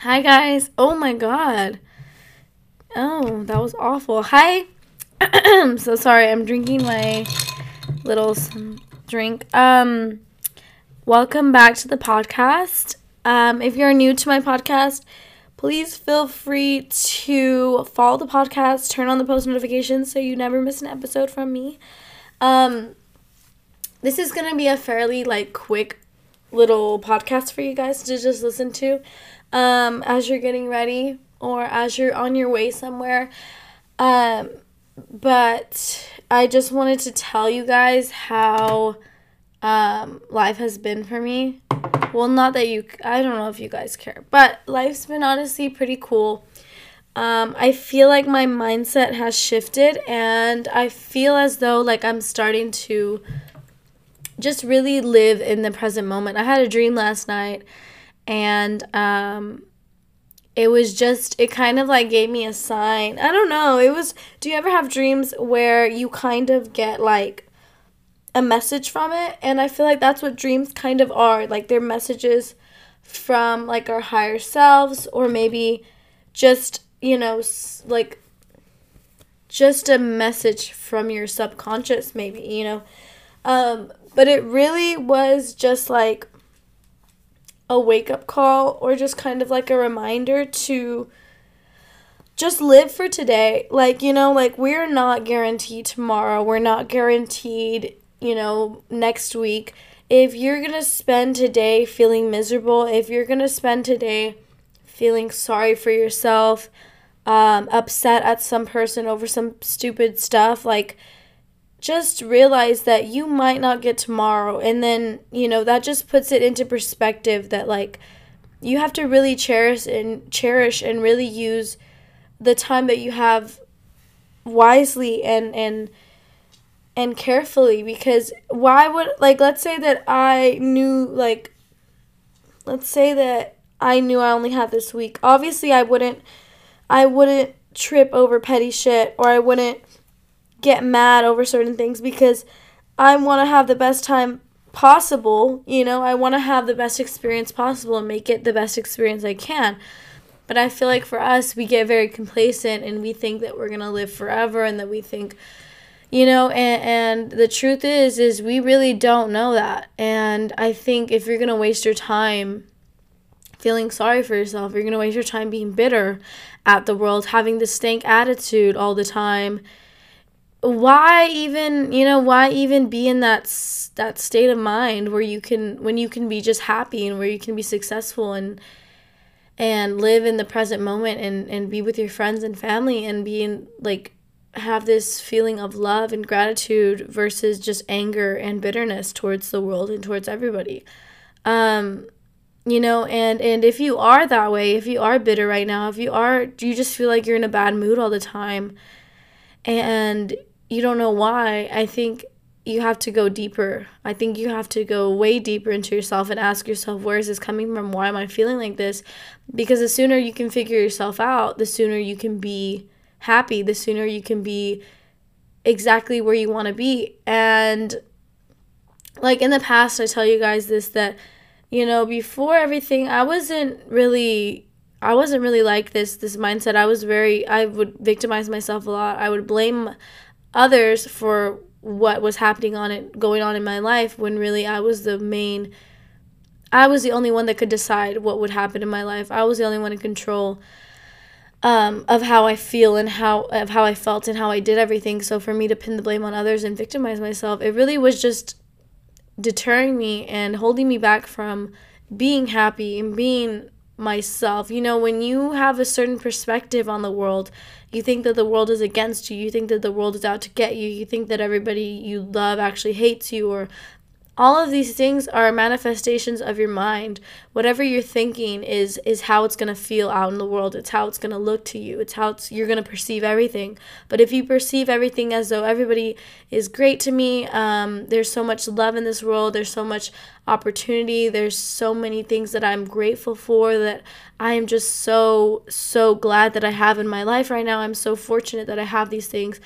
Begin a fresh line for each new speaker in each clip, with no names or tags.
Hi, guys. Oh my god. Oh, that was awful. Hi. so sorry. I'm drinking my little drink. Um, welcome back to the podcast. Um, if you're new to my podcast, please feel free to follow the podcast, turn on the post notifications so you never miss an episode from me. Um, this is gonna be a fairly like quick little podcast for you guys to just listen to um, as you're getting ready or as you're on your way somewhere. Um, but I just wanted to tell you guys how um, life has been for me. Well, not that you, I don't know if you guys care, but life's been honestly pretty cool. Um, I feel like my mindset has shifted and I feel as though like I'm starting to just really live in the present moment. I had a dream last night and um it was just it kind of like gave me a sign. I don't know. It was do you ever have dreams where you kind of get like a message from it? And I feel like that's what dreams kind of are. Like they're messages from like our higher selves or maybe just, you know, like just a message from your subconscious maybe, you know. Um but it really was just like a wake up call or just kind of like a reminder to just live for today. Like, you know, like we're not guaranteed tomorrow. We're not guaranteed, you know, next week. If you're going to spend today feeling miserable, if you're going to spend today feeling sorry for yourself, um, upset at some person over some stupid stuff, like, just realize that you might not get tomorrow. And then you know that just puts it into perspective that like you have to really cherish and cherish and really use the time that you have wisely and and and carefully. Because why would like let's say that I knew like let's say that I knew I only had this week. Obviously I wouldn't I wouldn't trip over petty shit or I wouldn't get mad over certain things because I want to have the best time possible. You know, I want to have the best experience possible and make it the best experience I can. But I feel like for us, we get very complacent and we think that we're going to live forever and that we think, you know, and, and the truth is, is we really don't know that. And I think if you're going to waste your time feeling sorry for yourself, you're going to waste your time being bitter at the world, having this stank attitude all the time, why even you know why even be in that that state of mind where you can when you can be just happy and where you can be successful and and live in the present moment and and be with your friends and family and be in like have this feeling of love and gratitude versus just anger and bitterness towards the world and towards everybody. Um you know and and if you are that way if you are bitter right now if you are do you just feel like you're in a bad mood all the time. And you don't know why, I think you have to go deeper. I think you have to go way deeper into yourself and ask yourself, where is this coming from? Why am I feeling like this? Because the sooner you can figure yourself out, the sooner you can be happy, the sooner you can be exactly where you want to be. And like in the past, I tell you guys this that, you know, before everything, I wasn't really. I wasn't really like this this mindset. I was very I would victimize myself a lot. I would blame others for what was happening on it going on in my life when really I was the main I was the only one that could decide what would happen in my life. I was the only one in control um, of how I feel and how of how I felt and how I did everything. So for me to pin the blame on others and victimize myself, it really was just deterring me and holding me back from being happy and being myself. You know, when you have a certain perspective on the world, you think that the world is against you, you think that the world is out to get you, you think that everybody you love actually hates you, or all of these things are manifestations of your mind. Whatever you're thinking is is how it's going to feel out in the world. It's how it's going to look to you. It's how it's, you're going to perceive everything. But if you perceive everything as though everybody is great to me um, there's so much love in this world. There's so much opportunity. There's so many things that i'm grateful for that i am just so so glad that i have in my life right now. I'm so fortunate that i have these things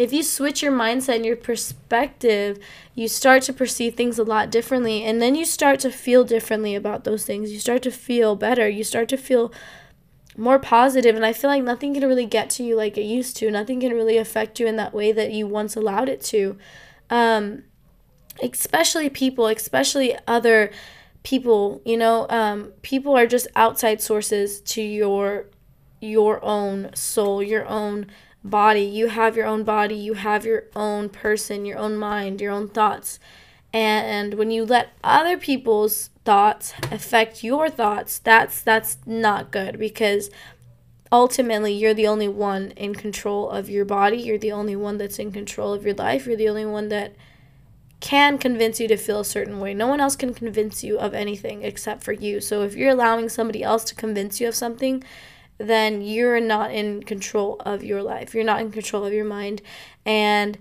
if you switch your mindset and your perspective, you start to perceive things a lot differently. And then you start to feel differently about those things. You start to feel better. You start to feel more positive and i feel like nothing can really get to you like it used to nothing can really affect you in that way that you once allowed it to um, especially people especially other people you know um, people are just outside sources to your your own soul your own body. You have your own body. You have your own person your own mind your own thoughts. And when you let other people's thoughts affect your thoughts that's that's not good because ultimately you're the only one in control of your body. You're the only one that's in control of your life. You're the only one that can convince you to feel a certain way. No one else can convince you of anything except for you. So if you're allowing somebody else to convince you of something, then you're not in control of your life. You're not in control of your mind. And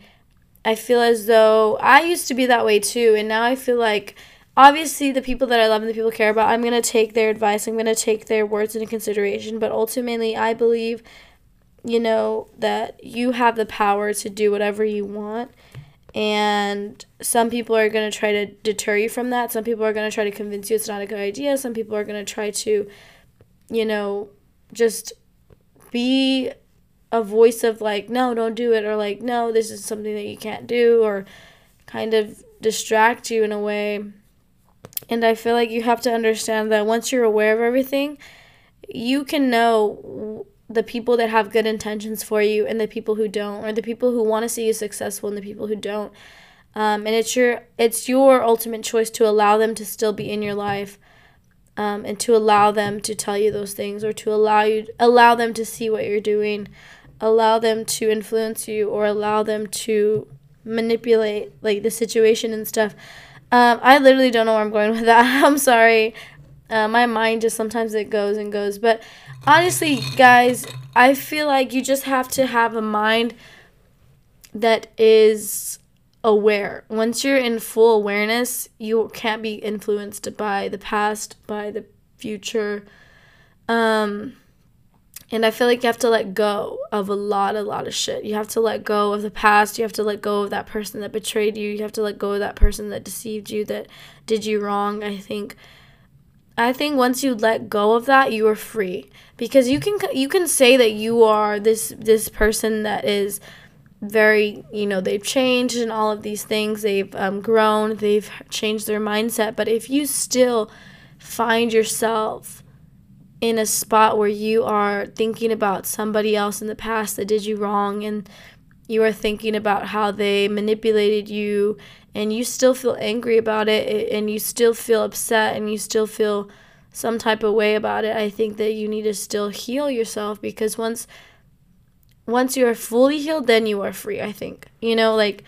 I feel as though I used to be that way too. And now I feel like obviously the people that I love and the people I care about, I'm going to take their advice, I'm going to take their words into consideration. But ultimately, I believe, you know, that you have the power to do whatever you want and some people are going to try to deter you from that some people are going to try to convince you it's not a good idea some people are going to try to you know just be a voice of like no don't do it or like no this is something that you can't do or kind of distract you in a way. And i feel like you have to understand that once you're aware of everything you can know the people that have good intentions for you and the people who don't or the people who want to see you successful and the people who don't. Um, and it's your it's your ultimate choice to allow them to still be in your life um, and to allow them to tell you those things or to allow you allow them to see what you're doing allow them to influence you or allow them to manipulate like the situation and stuff. Um, i literally don't know where i'm going with that. I'm sorry. Uh, my mind just sometimes it goes and goes. But honestly, guys, I feel like you just have to have a mind that is aware. Once you're in full awareness, you can't be influenced by the past, by the future. Um and I feel like you have to let go of a lot, a lot of shit. You have to let go of the past. You have to let go of that person that betrayed you. You have to let go of that person that deceived you, that did you wrong. I think I think once you let go of that, you are free because you can you can say that you are this this person that is very you know they've changed and all of these things. They've um, grown. They've changed their mindset. But if you still find yourself in a spot where you are thinking about somebody else in the past that did you wrong and you are thinking about how they manipulated you and you still feel angry about it and you still feel upset and you still feel some type of way about it, I think that you need to still heal yourself because once once you are fully healed, then you are free, I think. You know, like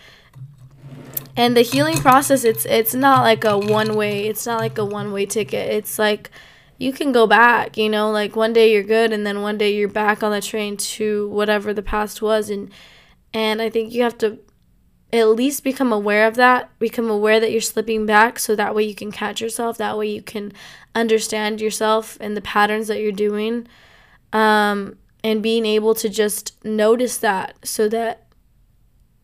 and the healing process it's it's not like a one way it's not like a one way ticket it's like you can go back you know like one day you're good and then one day you're back on the train to whatever the past was and and i think you have to at least become aware of that, become aware that you're slipping back so that way you can catch yourself, that way you can understand yourself and the patterns that you're doing. Um, and being able to just notice that so that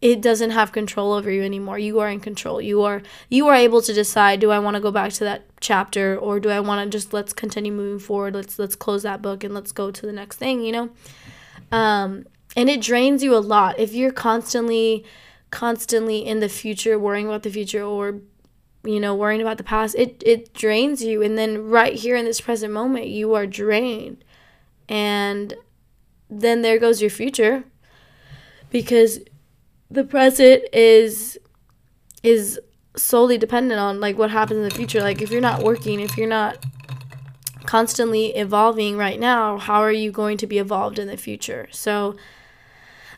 it doesn't have control over you anymore. You are in control. You are you are able to decide do I want to go back to that chapter or do I want to just let's continue moving forward. Let's let's close that book and let's go to the next thing, you know? Um and it drains you a lot if you're constantly constantly in the future worrying about the future or you know worrying about the past it it drains you and then right here in this present moment you are drained and then there goes your future because the present is is solely dependent on like what happens in the future like if you're not working if you're not constantly evolving right now how are you going to be evolved in the future so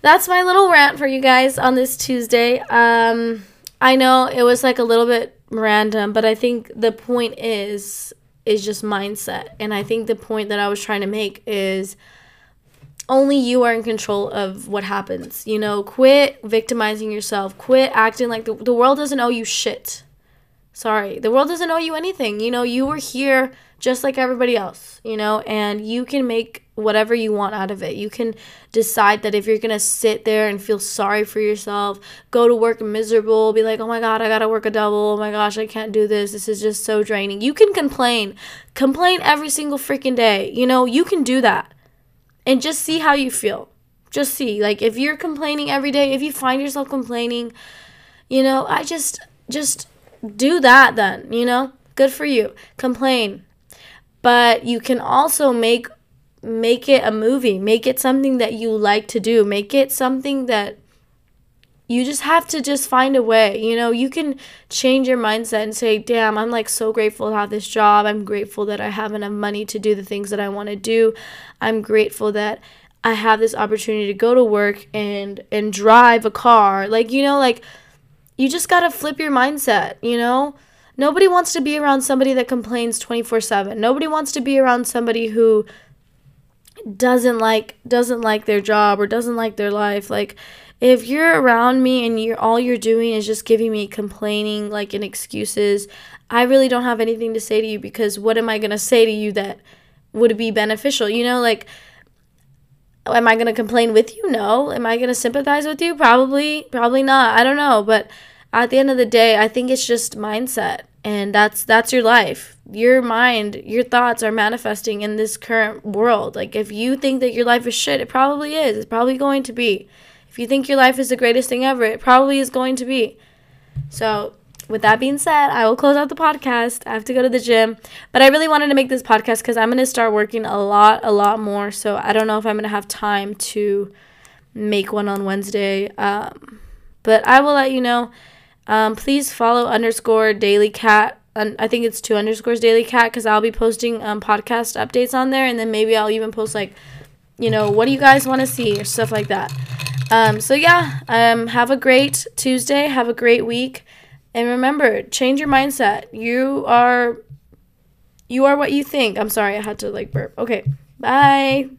that's my little rant for you guys on this Tuesday. Um, I know it was like a little bit random, but I think the point is is just mindset. And I think the point that I was trying to make is only you are in control of what happens. You know, quit victimizing yourself. Quit acting like the, the world doesn't owe you shit. Sorry. The world doesn't owe you anything. You know, you were here just like everybody else, you know, and you can make whatever you want out of it. You can decide that if you're going to sit there and feel sorry for yourself, go to work miserable, be like, oh my God, I got to work a double. Oh my gosh, I can't do this. This is just so draining. You can complain. Complain every single freaking day. You know, you can do that and just see how you feel. Just see. Like, if you're complaining every day, if you find yourself complaining, you know, I just, just do that then, you know? Good for you. Complain but you can also make make it a movie make it something that you like to do make it something that you just have to just find a way you know? You can change your mindset and say damn i'm like so grateful to have this job. I'm grateful that i have enough money to do the things that i want to do. I'm grateful that i have this opportunity to go to work and and drive a car. Like you know like you just got to flip your mindset you know? Nobody wants to be around somebody that complains 24/7. Nobody wants to be around somebody who doesn't like doesn't like their job or doesn't like their life. Like if you're around me and you're all you're doing is just giving me complaining like and excuses, I really don't have anything to say to you because what am I going to say to you that would be beneficial? You know, like am I going to complain with you? No. Am I going to sympathize with you? Probably probably not. I don't know, but at the end of the day, I think it's just mindset and that's that's your life your mind your thoughts are manifesting in this current world like if you think that your life is shit it probably is it's probably going to be if you think your life is the greatest thing ever it probably is going to be. So with that being said i will close out the podcast. I have to go to the gym. But i really wanted to make this podcast because i'm going to start working a lot a lot more. So i don't know if i'm going to have time to make one on wednesday um, but i will let you know. Um, please follow underscore daily cat. I think it's two underscores daily cat because I'll be posting um, podcast updates on there, and then maybe I'll even post like, you know, what do you guys want to see or stuff like that. Um, so yeah, um, have a great Tuesday. Have a great week, and remember, change your mindset. You are, you are what you think. I'm sorry, I had to like burp. Okay, bye.